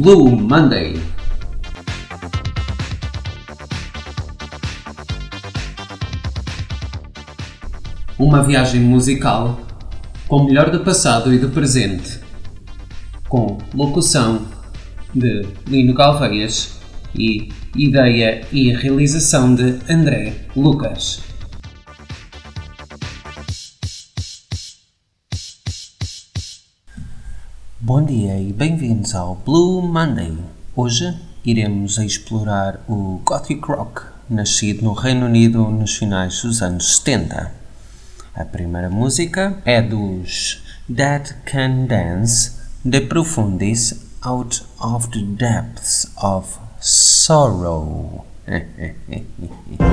Blue Monday. Uma viagem musical com o melhor do passado e do presente, com locução de Lino Galveias e ideia e realização de André Lucas. Bom dia e bem-vindos ao Blue Monday. Hoje iremos explorar o Gothic Rock, nascido no Reino Unido nos finais dos anos 70. A primeira música é dos Dead Can Dance de Profundis Out of the Depths of Sorrow.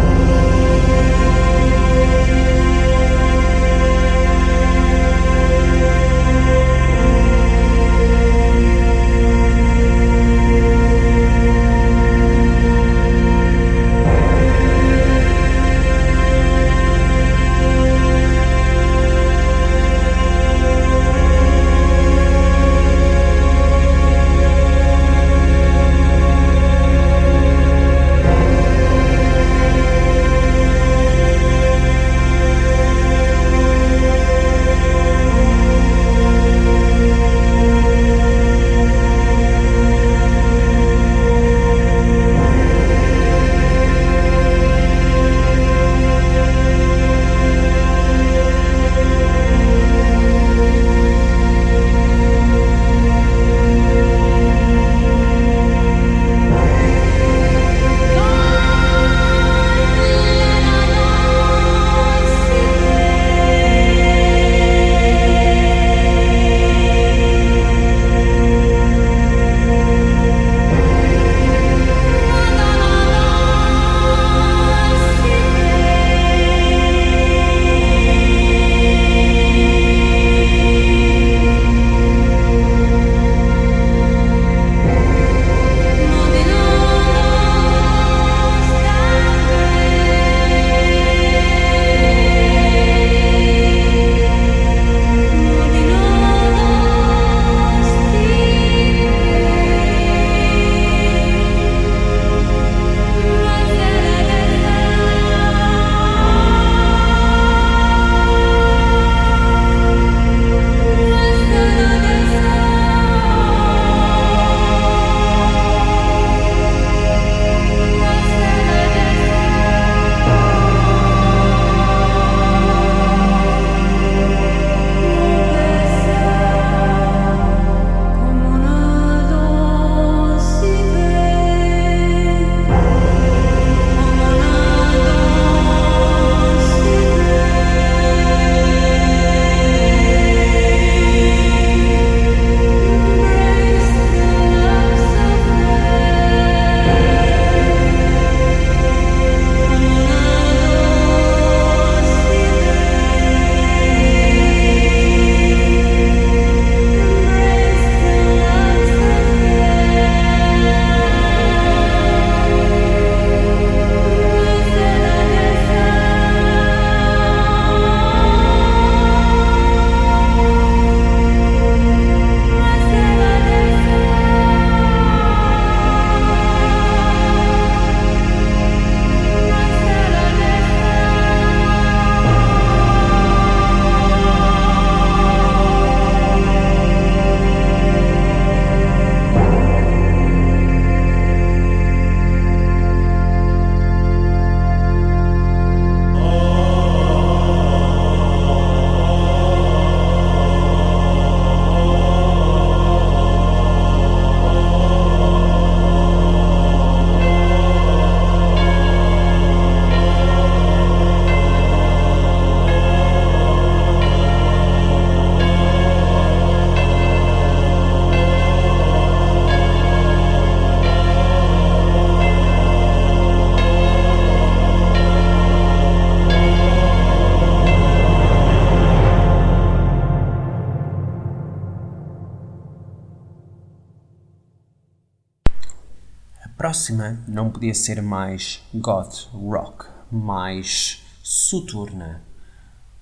podia ser mais goth rock, mais soturna.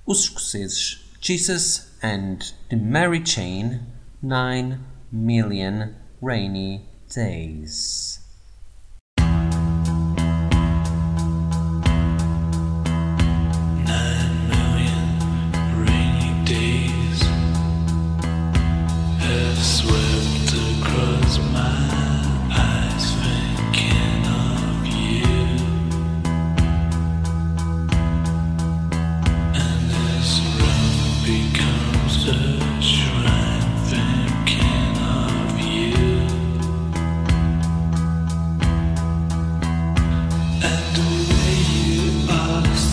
Os escoceses Jesus and the Mary Chain, Nine Million Rainy Days.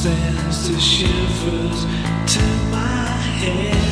sends the shivers to my head.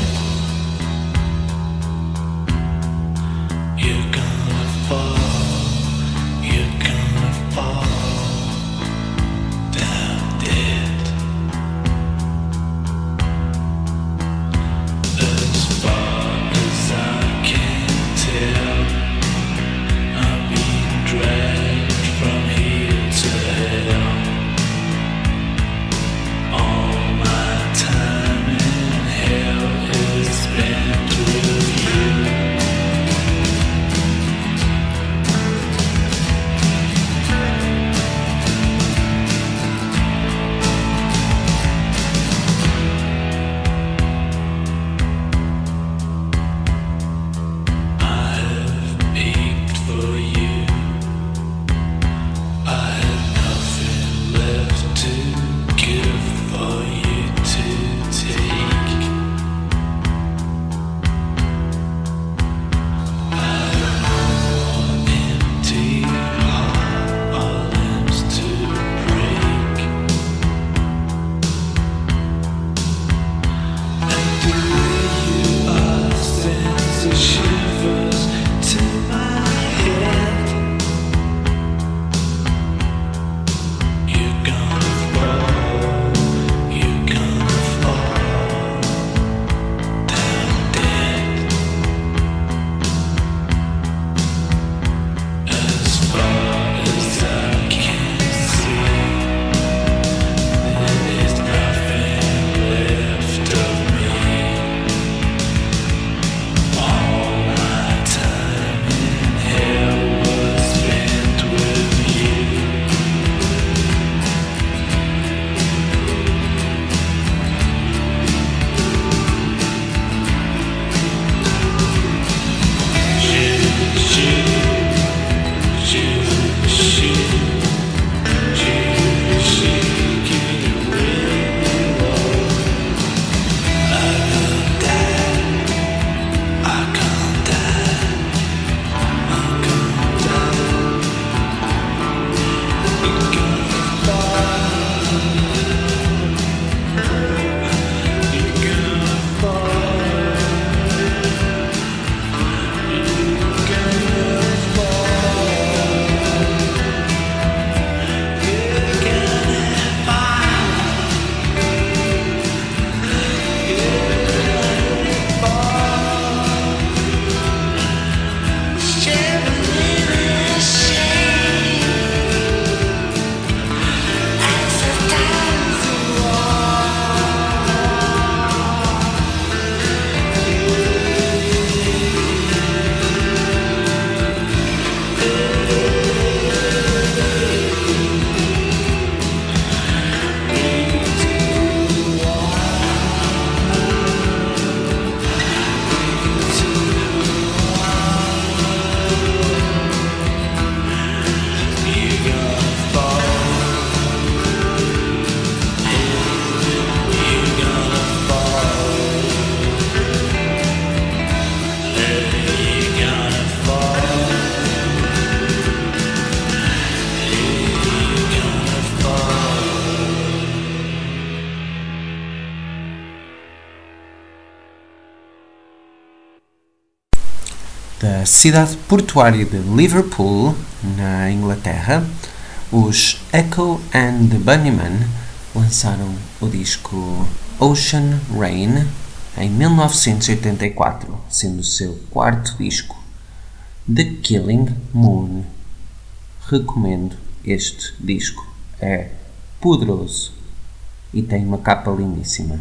Cidade portuária de Liverpool, na Inglaterra, os Echo and the Bunnymen lançaram o disco Ocean Rain em 1984, sendo o seu quarto disco. The Killing Moon. Recomendo este disco. É poderoso e tem uma capa lindíssima.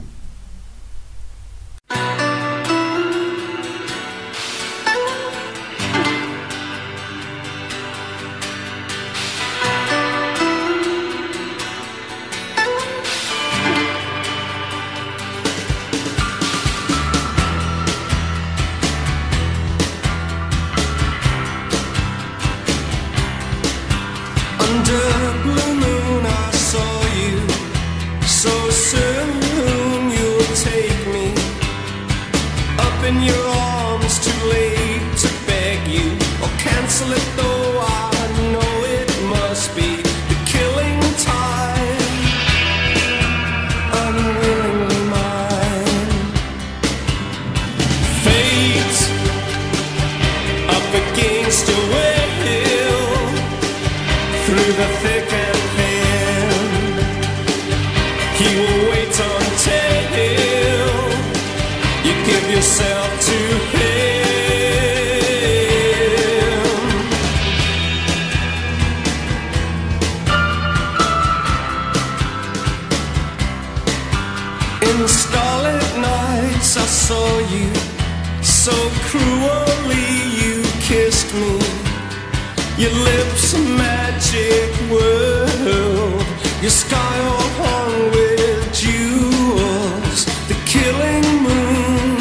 Your sky all hung with jewels. The killing moon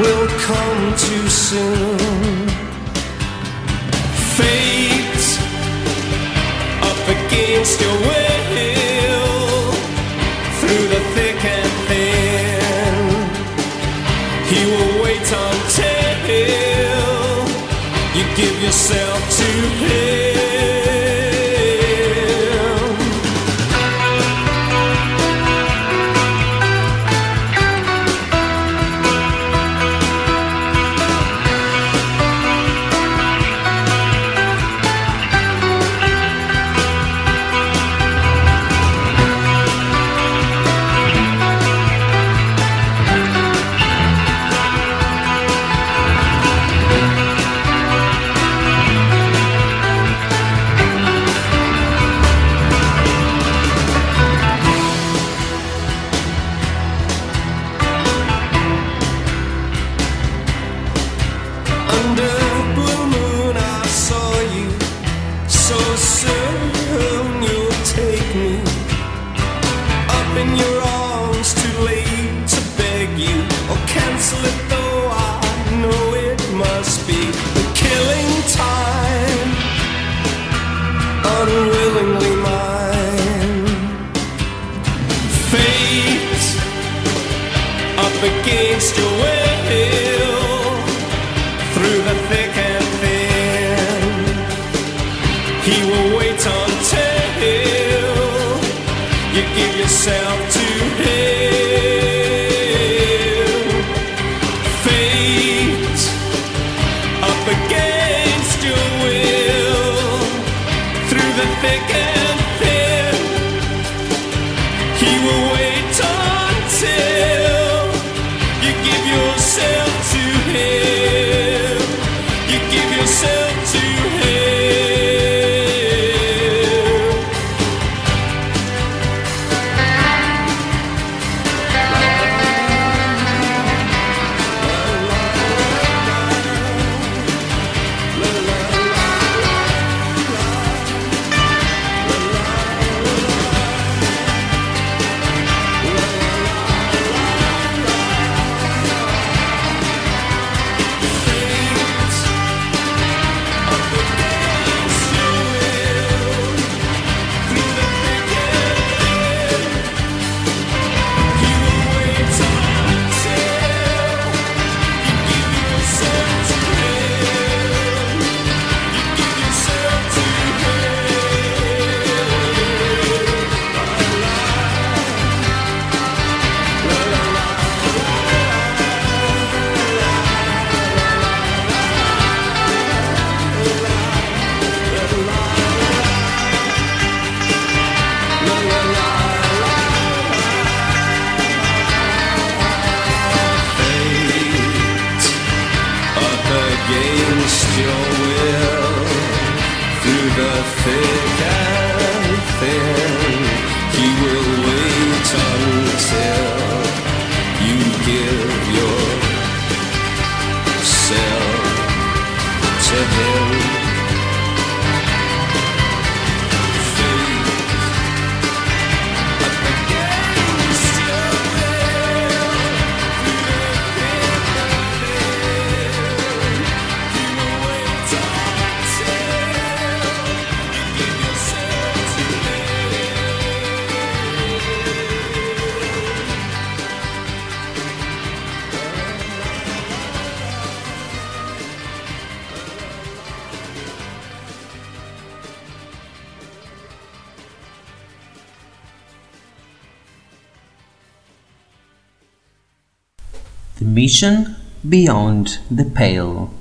will come too soon. Beyond the Pale.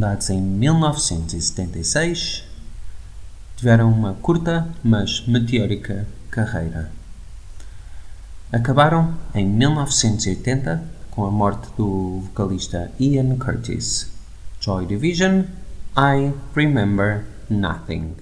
Fundados em 1976, tiveram uma curta, mas meteórica carreira. Acabaram em 1980 com a morte do vocalista Ian Curtis. Joy Division, I Remember Nothing.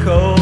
cold.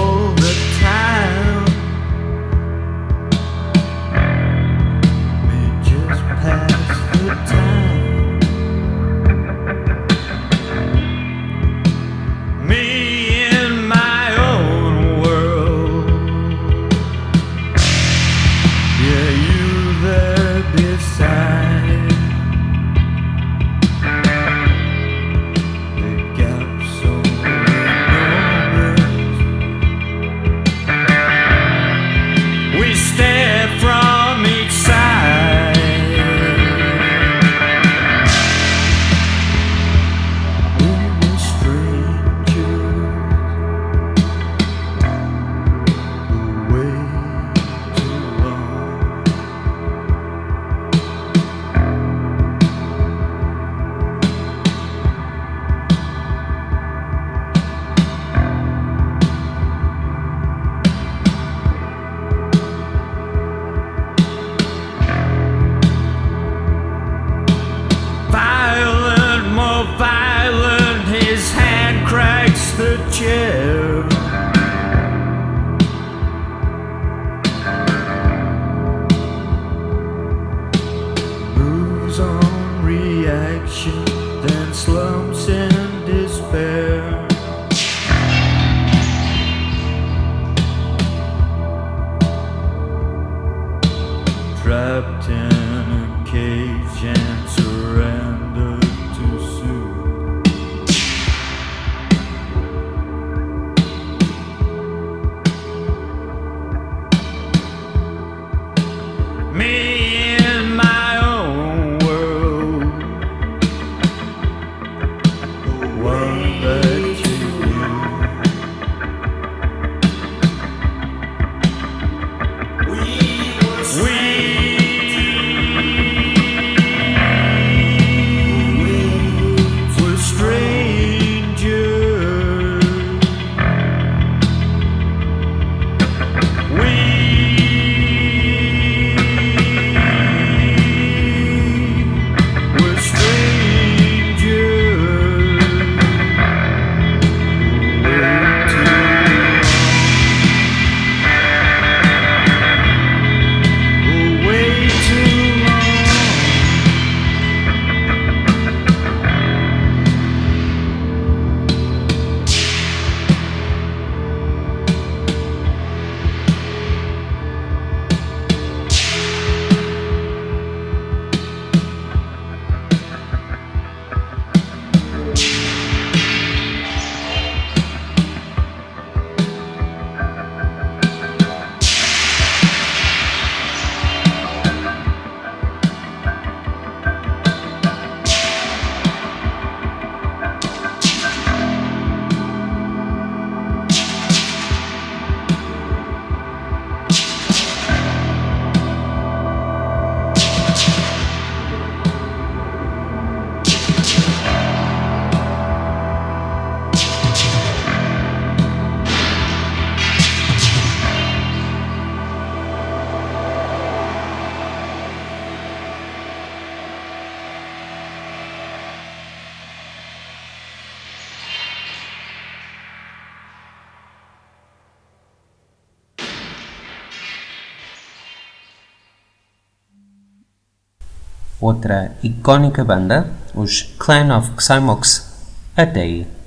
Outra icónica banda, os Clan of Xymox, a Day.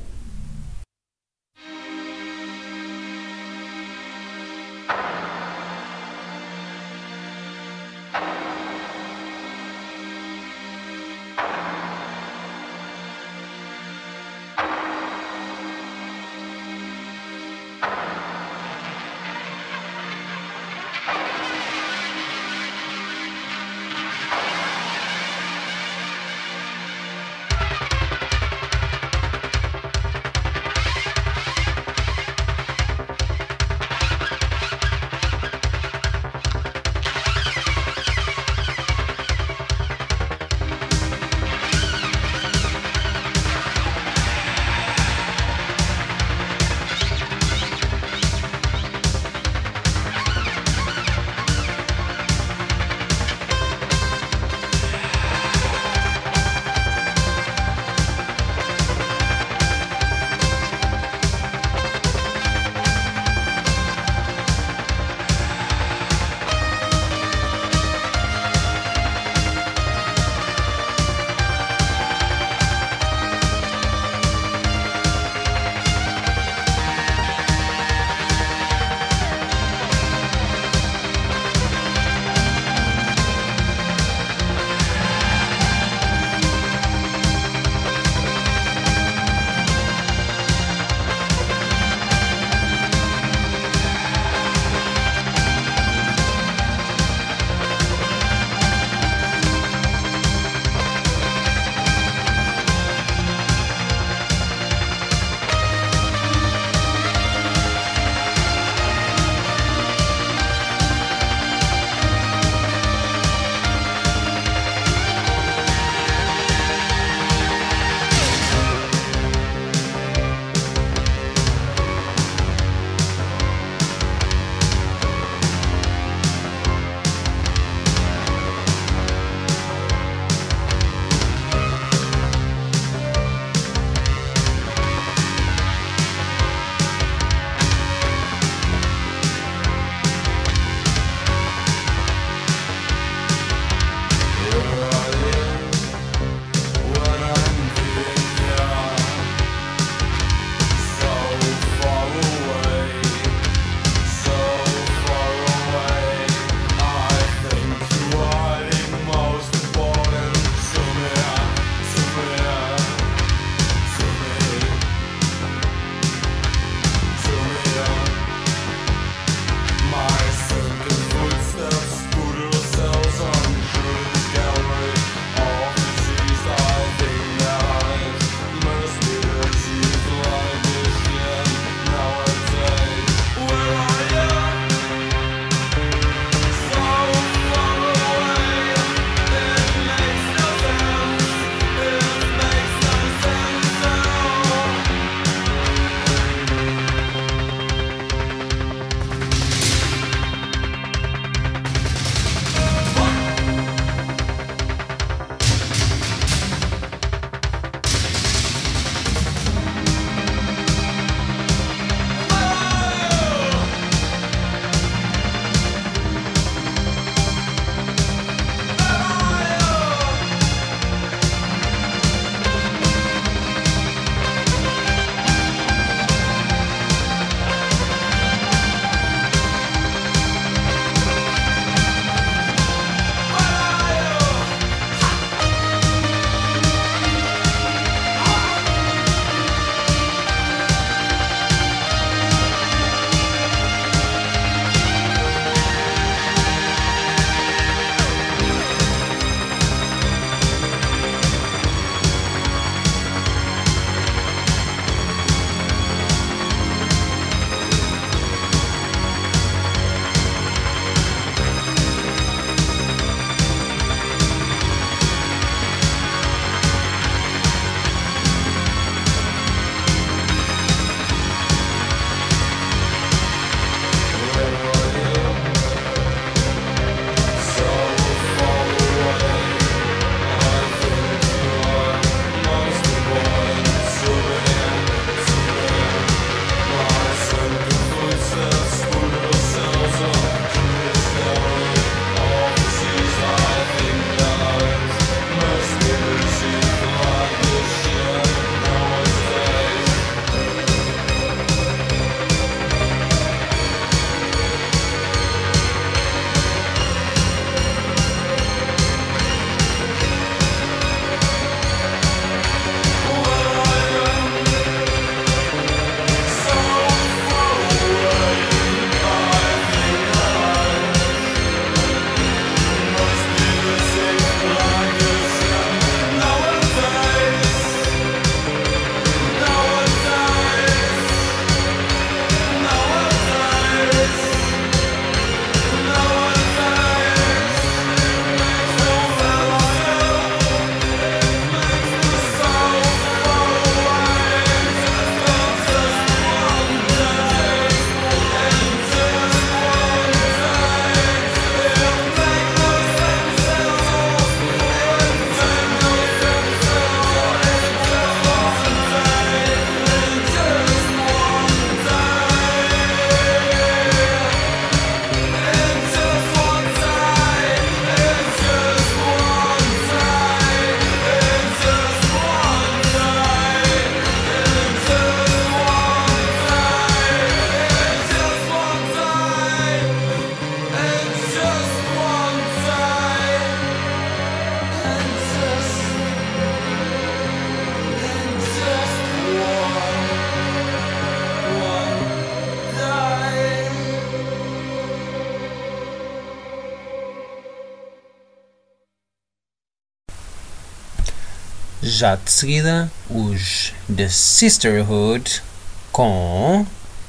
Já de seguida, os The Sisterhood com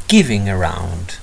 Giving Around.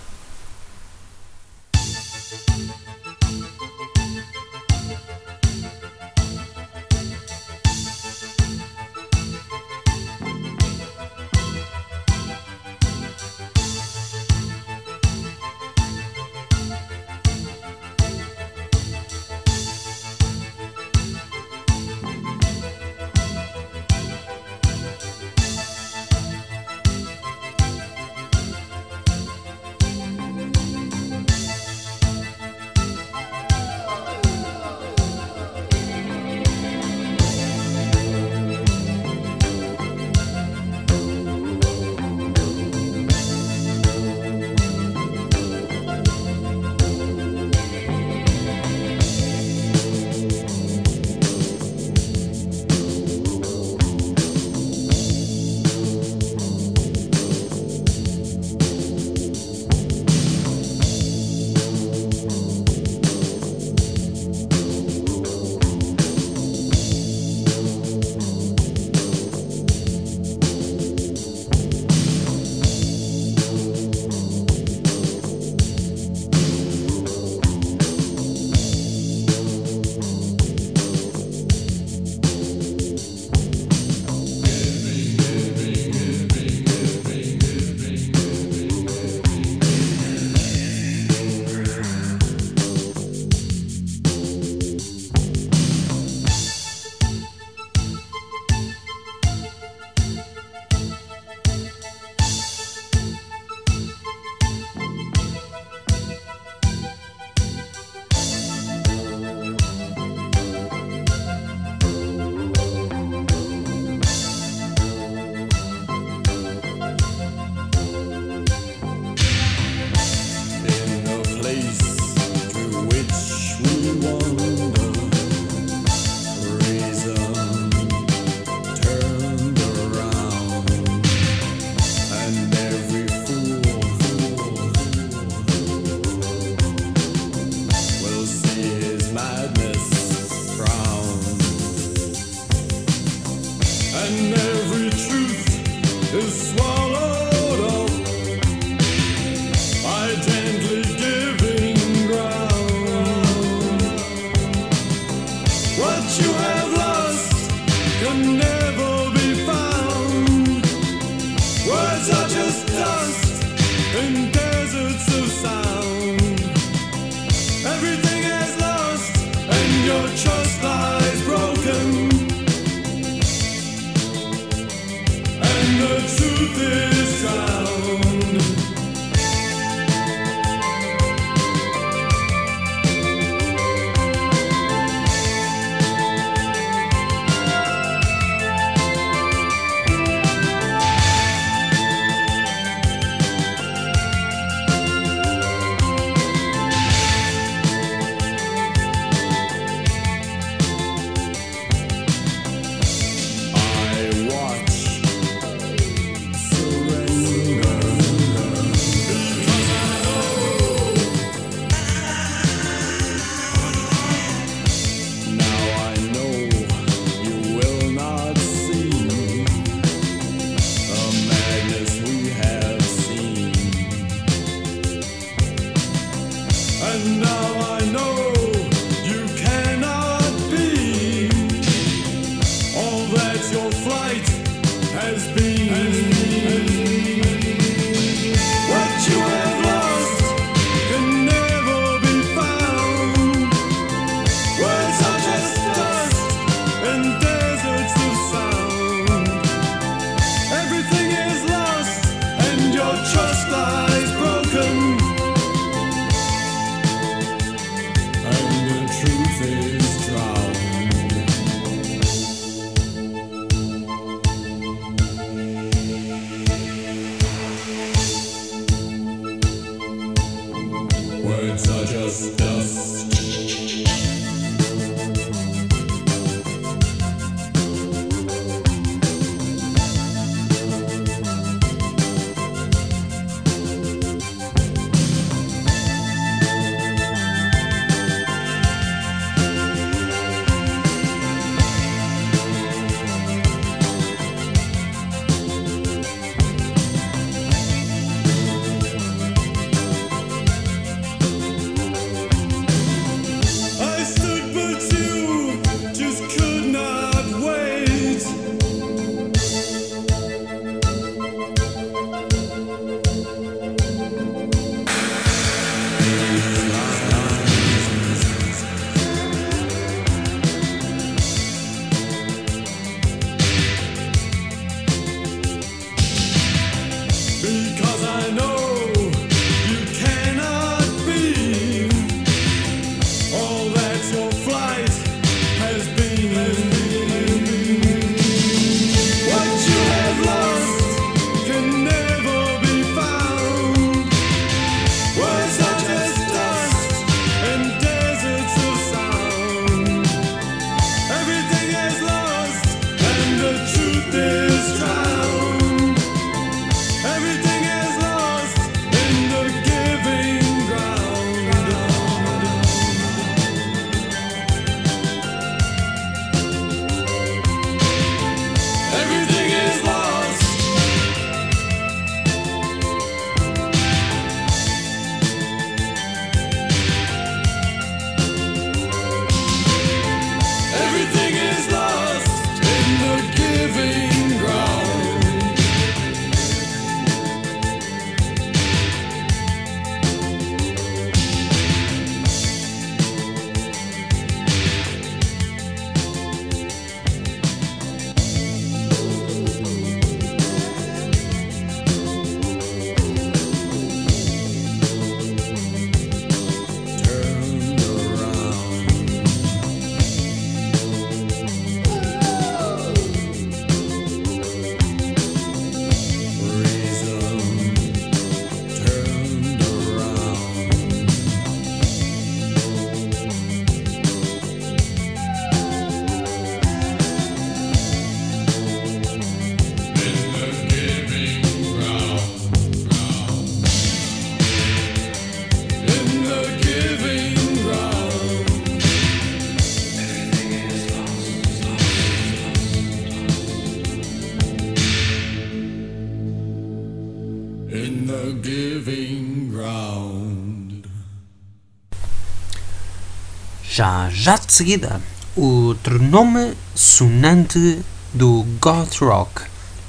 Já de seguida outro nome sonante do goth rock,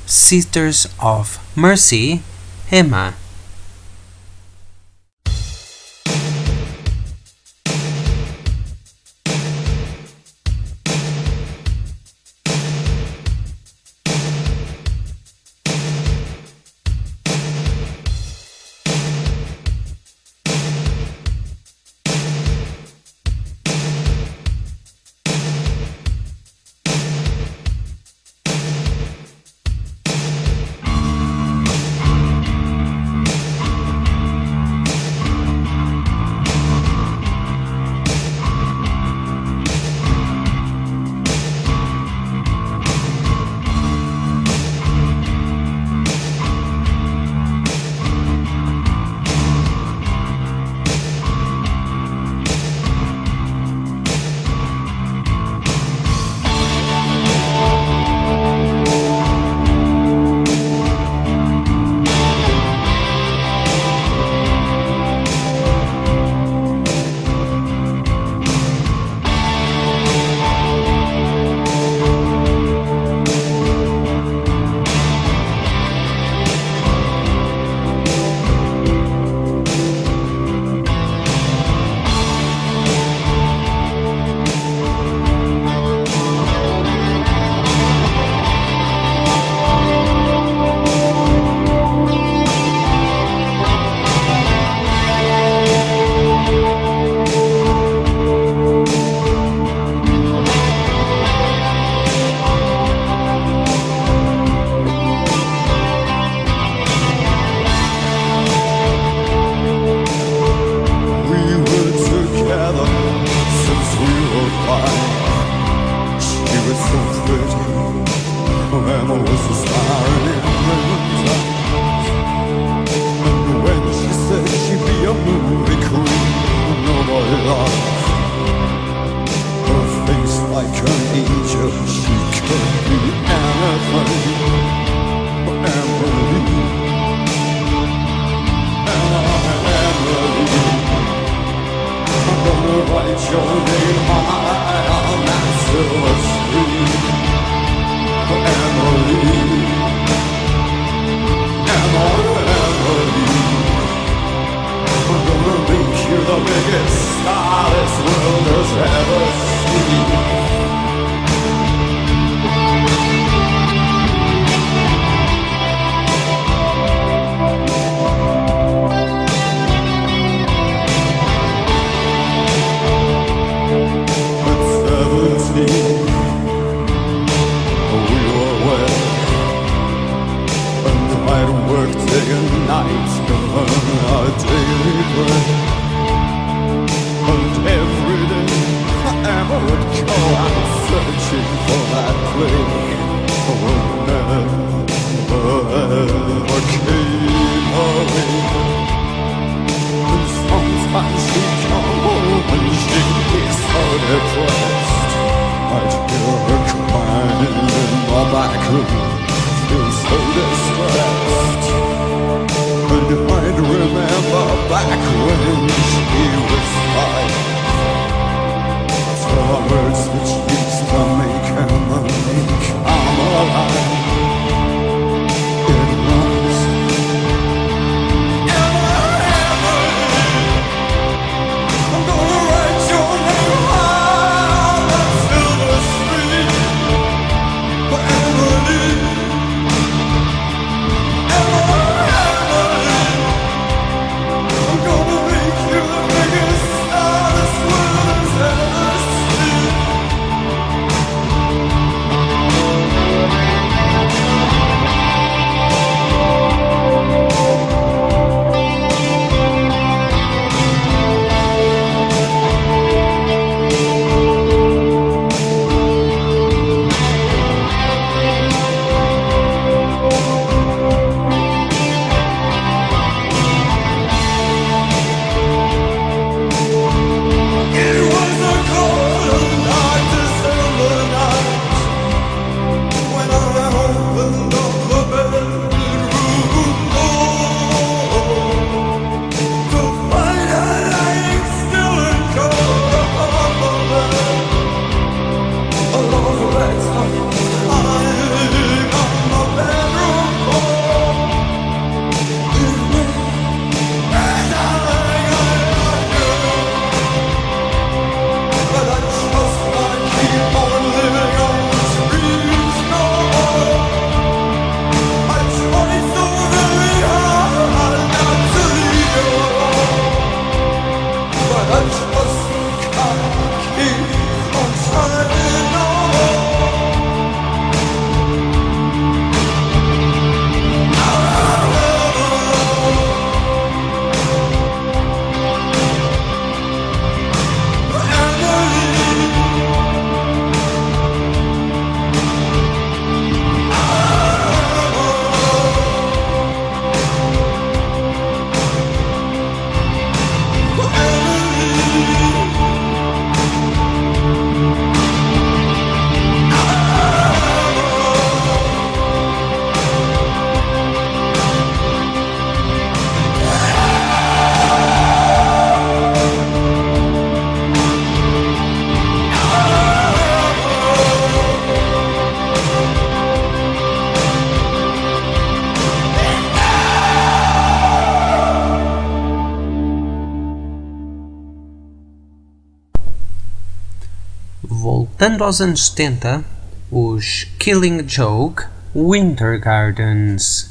Sisters of Mercy, Emma. Voltando aos anos 70, os Killing Joke Winter Gardens.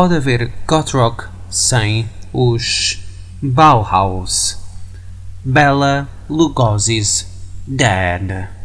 Pode haver goth rock sem os Bauhaus. Bela Lugosi's Dead.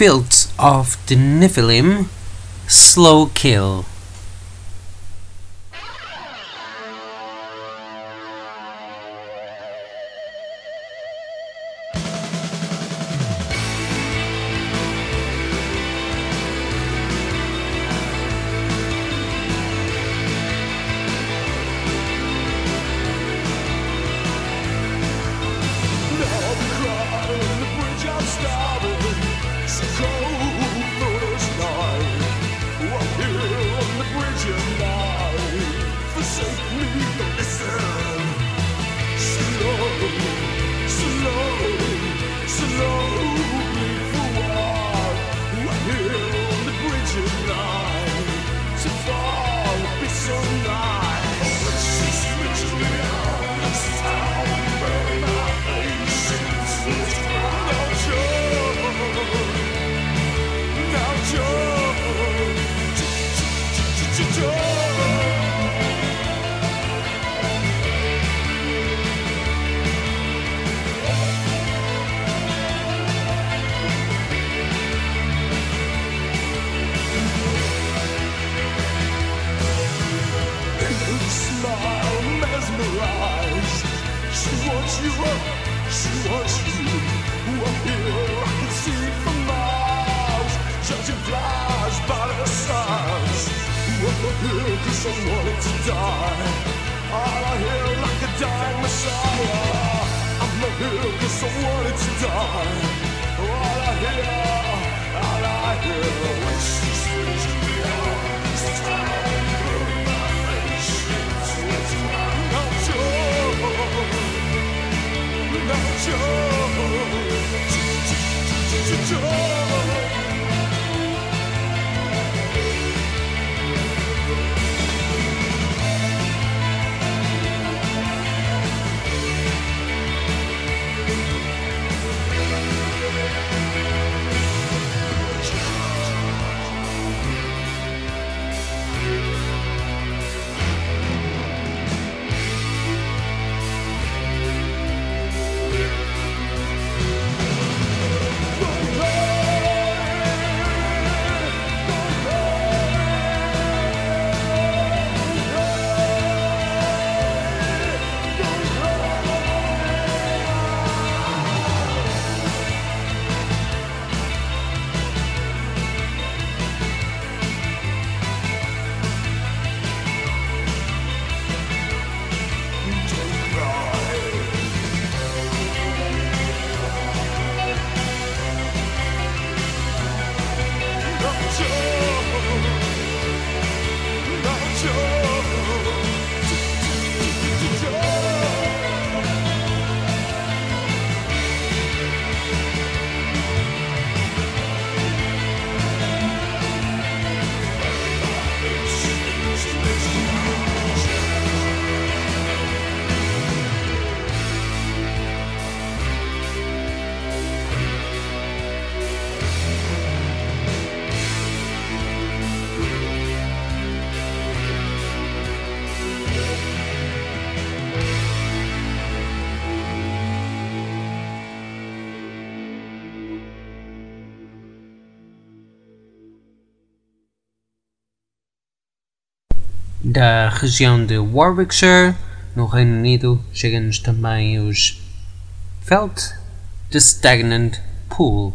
Fields of the Nephilim Slow Kill. Da região de Warwickshire, no Reino Unido, chegam-nos também os Felt the Stagnant Pool.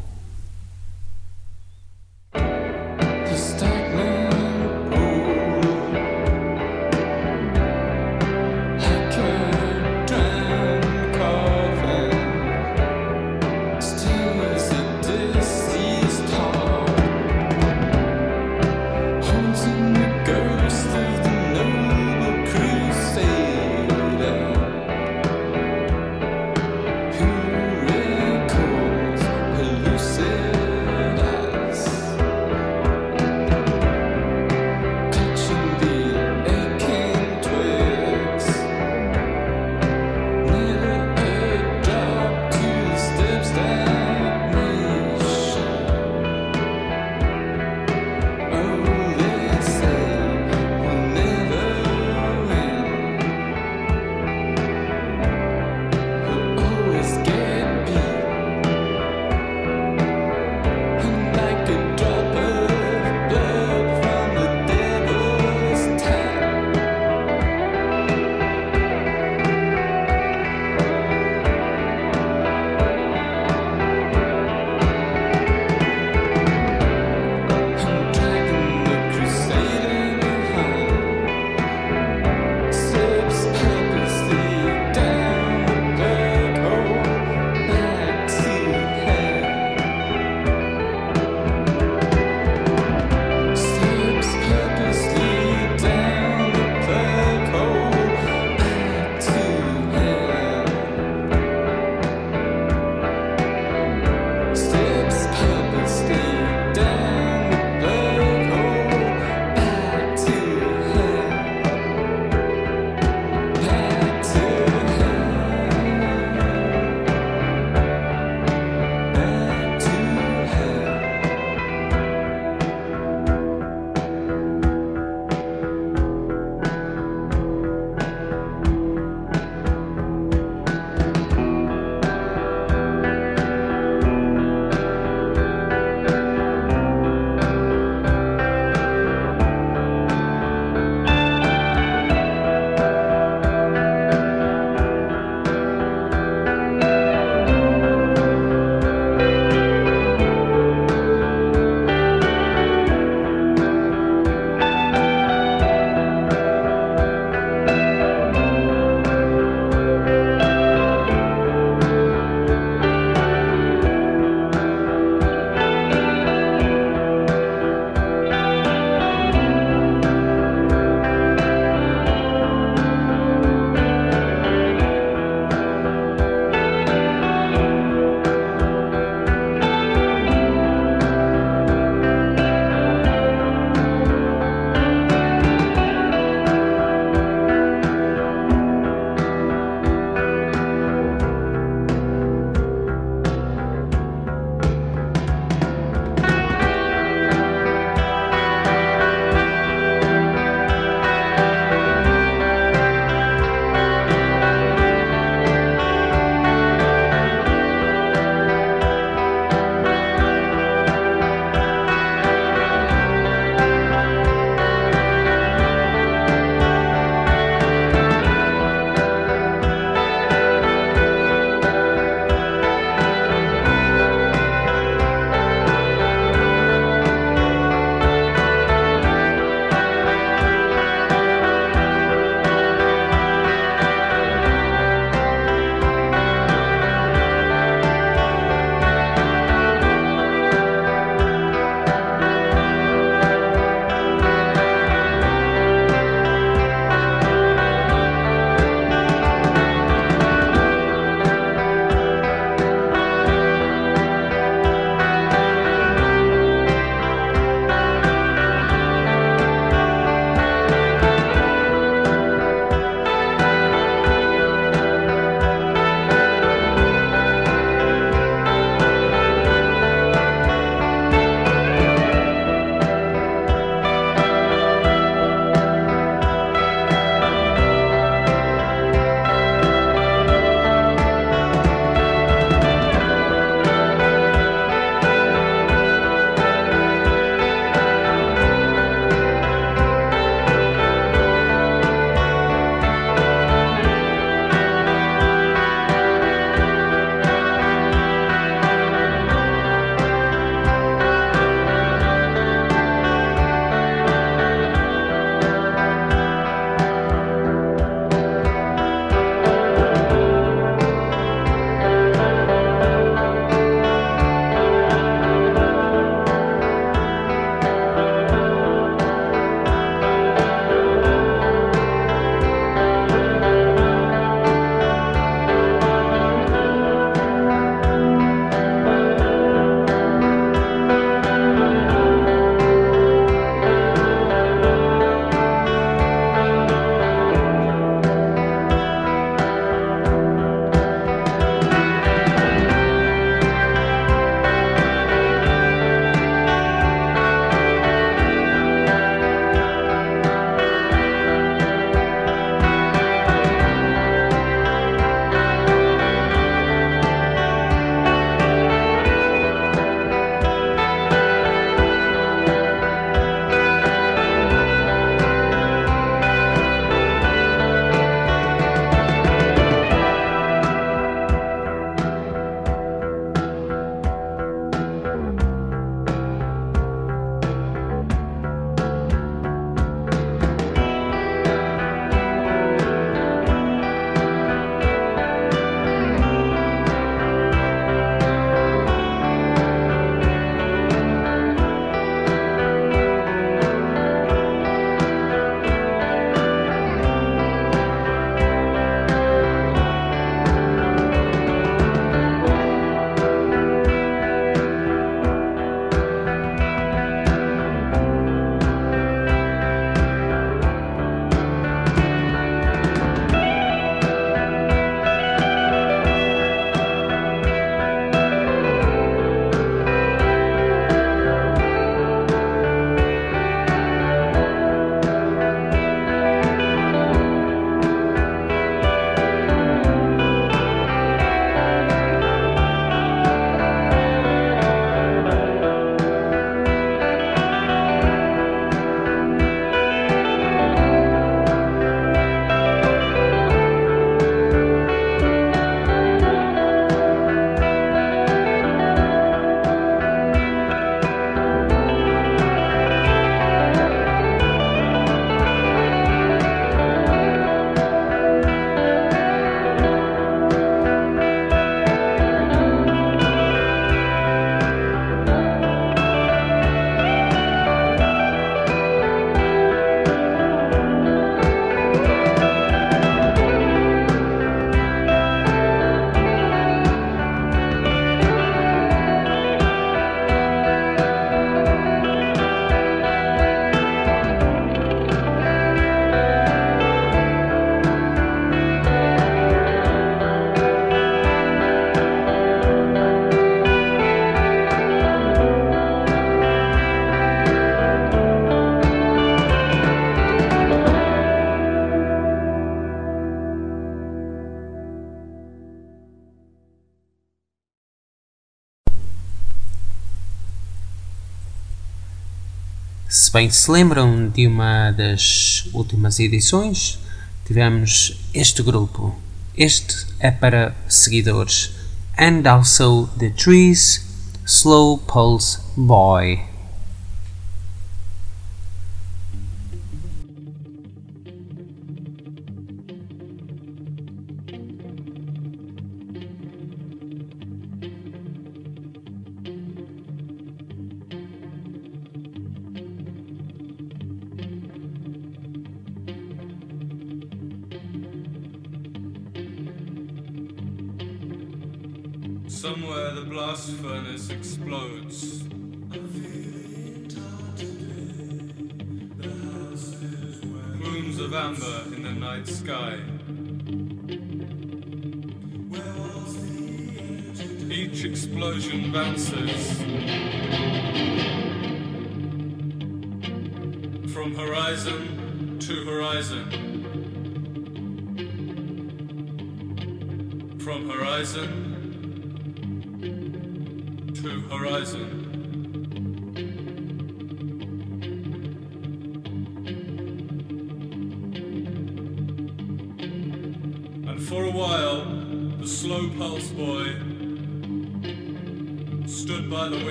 bem se lembram de uma das últimas edições, tivemos este grupo. Este é para seguidores. And also the trees, Slow Pulse Boy.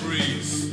breeze.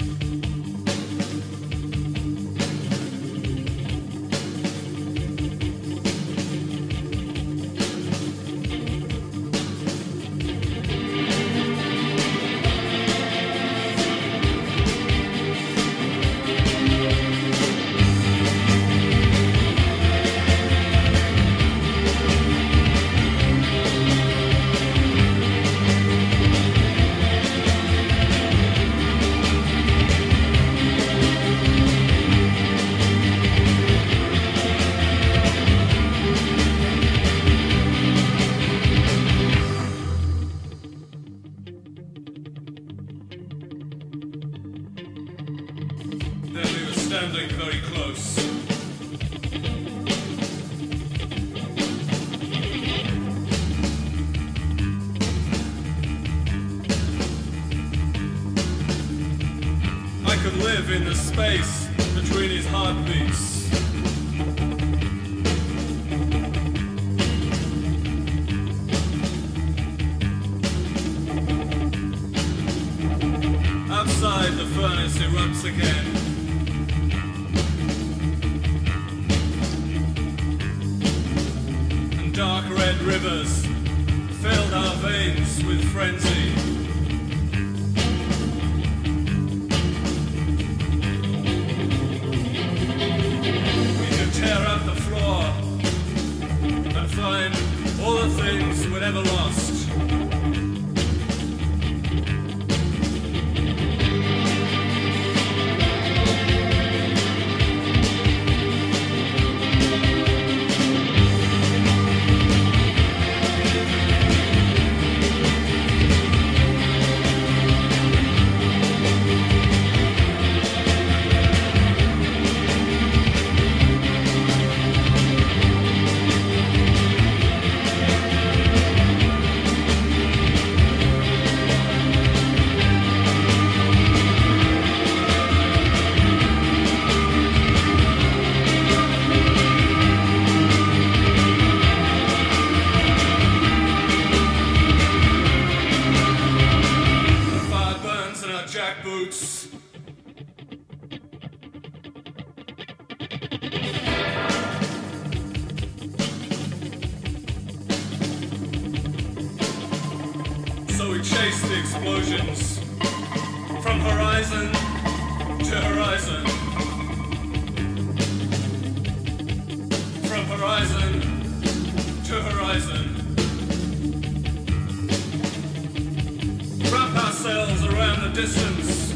distance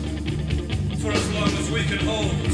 for as long as we can hold.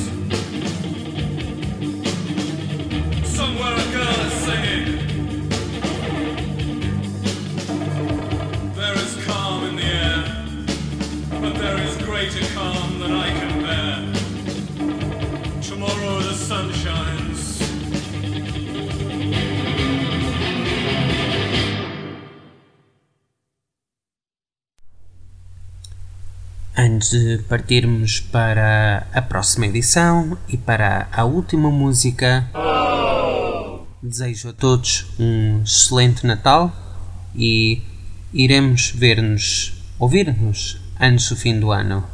De partirmos para a próxima edição e para a última música, desejo a todos um excelente Natal e iremos ver-nos, ouvir-nos antes do fim do ano.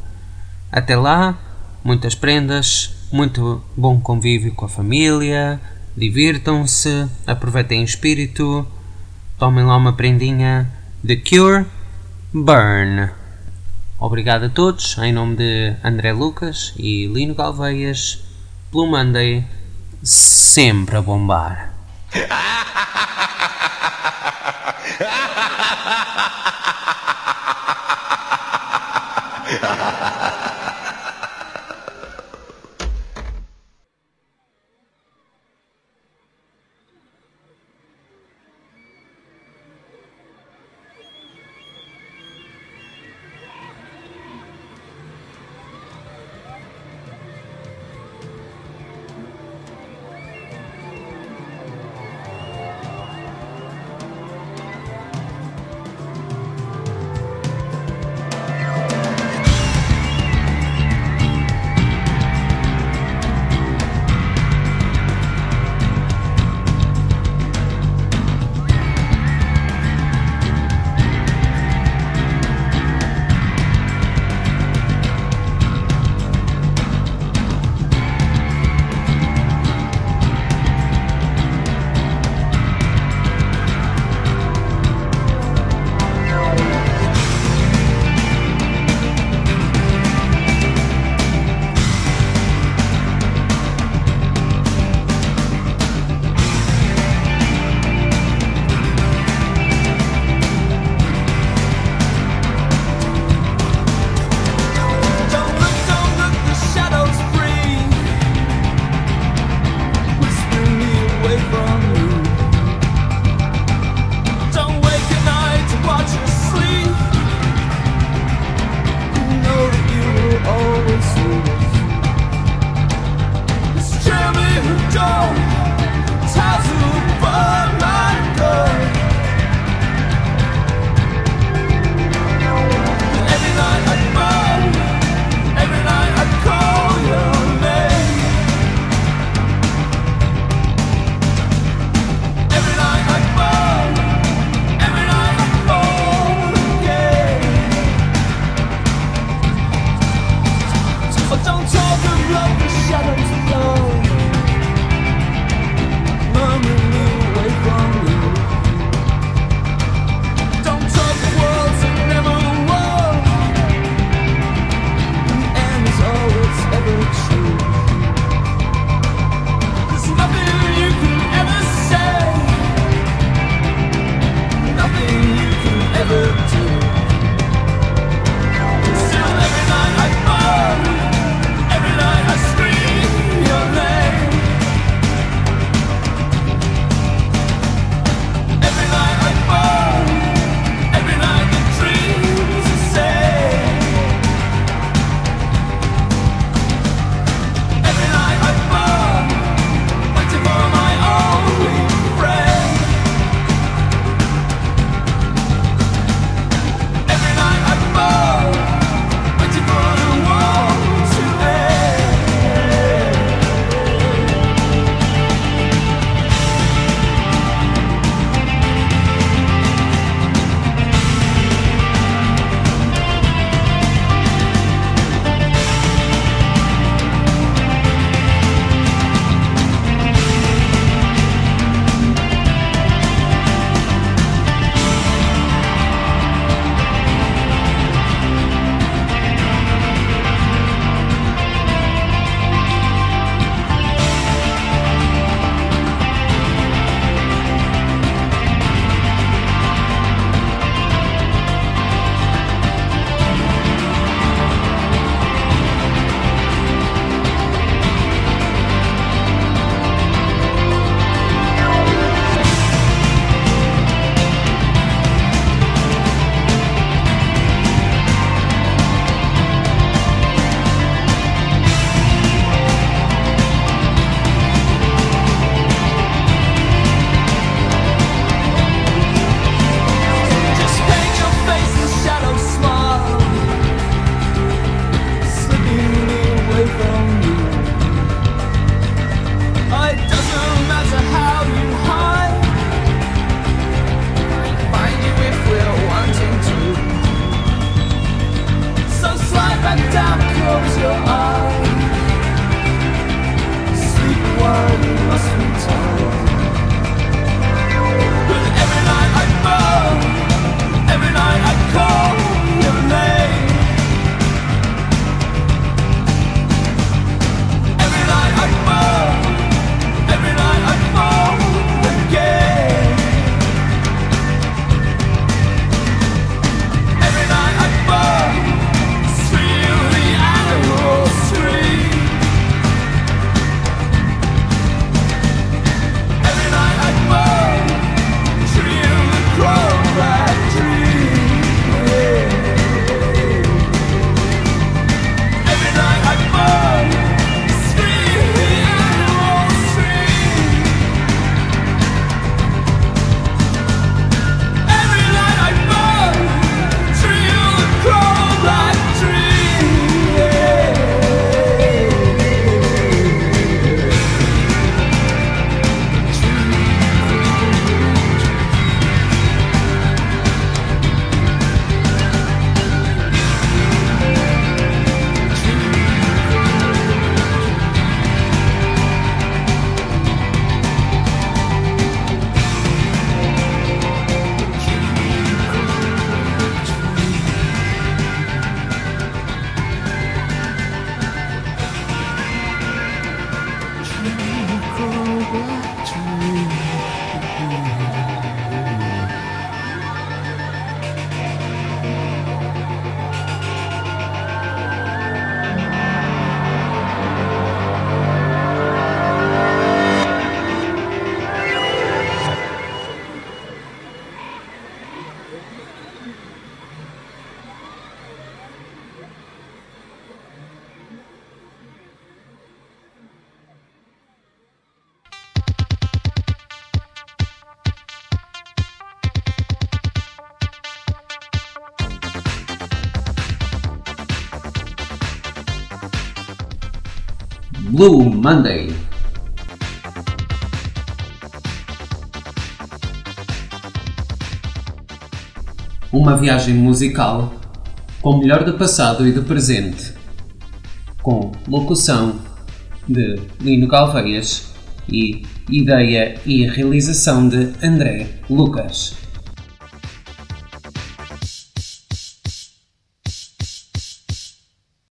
Até lá, muitas prendas, muito bom convívio com a família, divirtam-se, aproveitem o espírito, tomem lá uma prendinha. The Cure, Burn. Obrigado a todos, em nome de André Lucas e Lino Galveias, pelo Monday, sempre a bombar. Blue Monday. Uma viagem musical com o melhor do passado e do presente, com locução de Lino Galveias e ideia e realização de André Lucas.